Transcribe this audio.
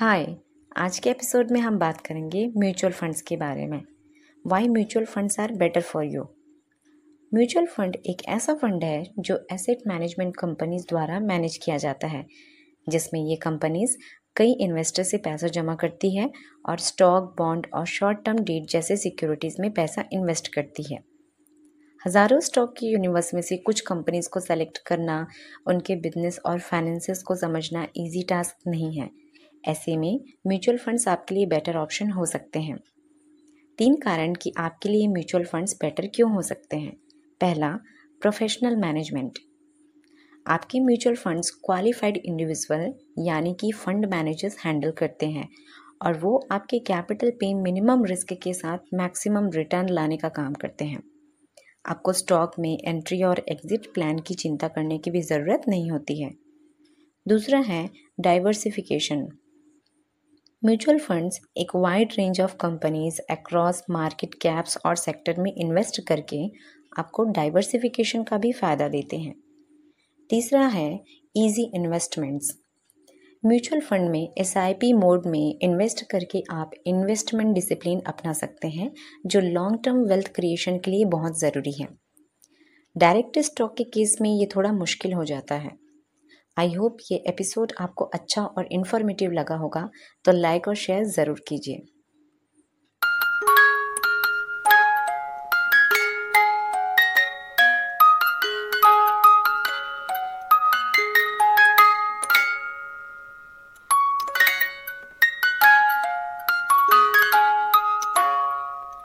हाय आज के एपिसोड में हम बात करेंगे म्यूचुअल फंड्स के बारे में। Why mutual funds are better for you mutual fund एक ऐसा फंड है जो एसेट मैनेजमेंट कंपनीज़ द्वारा मैनेज किया जाता है, जिसमें ये कंपनीज़ कई इन्वेस्टर से पैसा जमा करती है और स्टॉक बॉन्ड और शॉर्ट टर्म डेट जैसे सिक्योरिटीज़ में पैसा इन्वेस्ट करती है। हज़ारों स्टॉक की यूनिवर्स में से कुछ कंपनीज़ को सेलेक्ट करना, उनके बिज़नेस और फाइनेंसेस को समझना इजी टास्क नहीं है। ऐसे में म्यूचुअल फंड्स आपके लिए बेटर ऑप्शन हो सकते हैं। तीन कारण कि आपके लिए म्यूचुअल फंड्स बेटर क्यों हो सकते हैं। पहला, प्रोफेशनल मैनेजमेंट। आपके म्यूचुअल फंड्स क्वालिफाइड इंडिविजुअल यानी कि फंड मैनेजर्स हैंडल करते हैं और वो आपके कैपिटल पे मिनिमम रिस्क के साथ मैक्सिमम रिटर्न लाने का काम करते हैं। आपको स्टॉक में एंट्री और एग्जिट प्लान की चिंता करने की भी ज़रूरत नहीं होती है। दूसरा है डाइवर्सिफिकेशन। म्यूचुअल फंड्स एक wide range of companies across market caps और सेक्टर में इन्वेस्ट करके आपको डाइवर्सिफिकेशन का भी फ़ायदा देते हैं। तीसरा है इजी इन्वेस्टमेंट्स म्यूचुअल फंड में एसआईपी मोड में इन्वेस्ट करके आप इन्वेस्टमेंट डिसिप्लिन अपना सकते हैं, जो लॉन्ग टर्म वेल्थ क्रिएशन के लिए बहुत ज़रूरी है। डायरेक्ट स्टॉक के केस में ये थोड़ा मुश्किल हो जाता है। आई होप ये एपिसोड आपको अच्छा और इन्फॉर्मेटिव लगा होगा तो लाइक और शेयर ज़रूर कीजिए।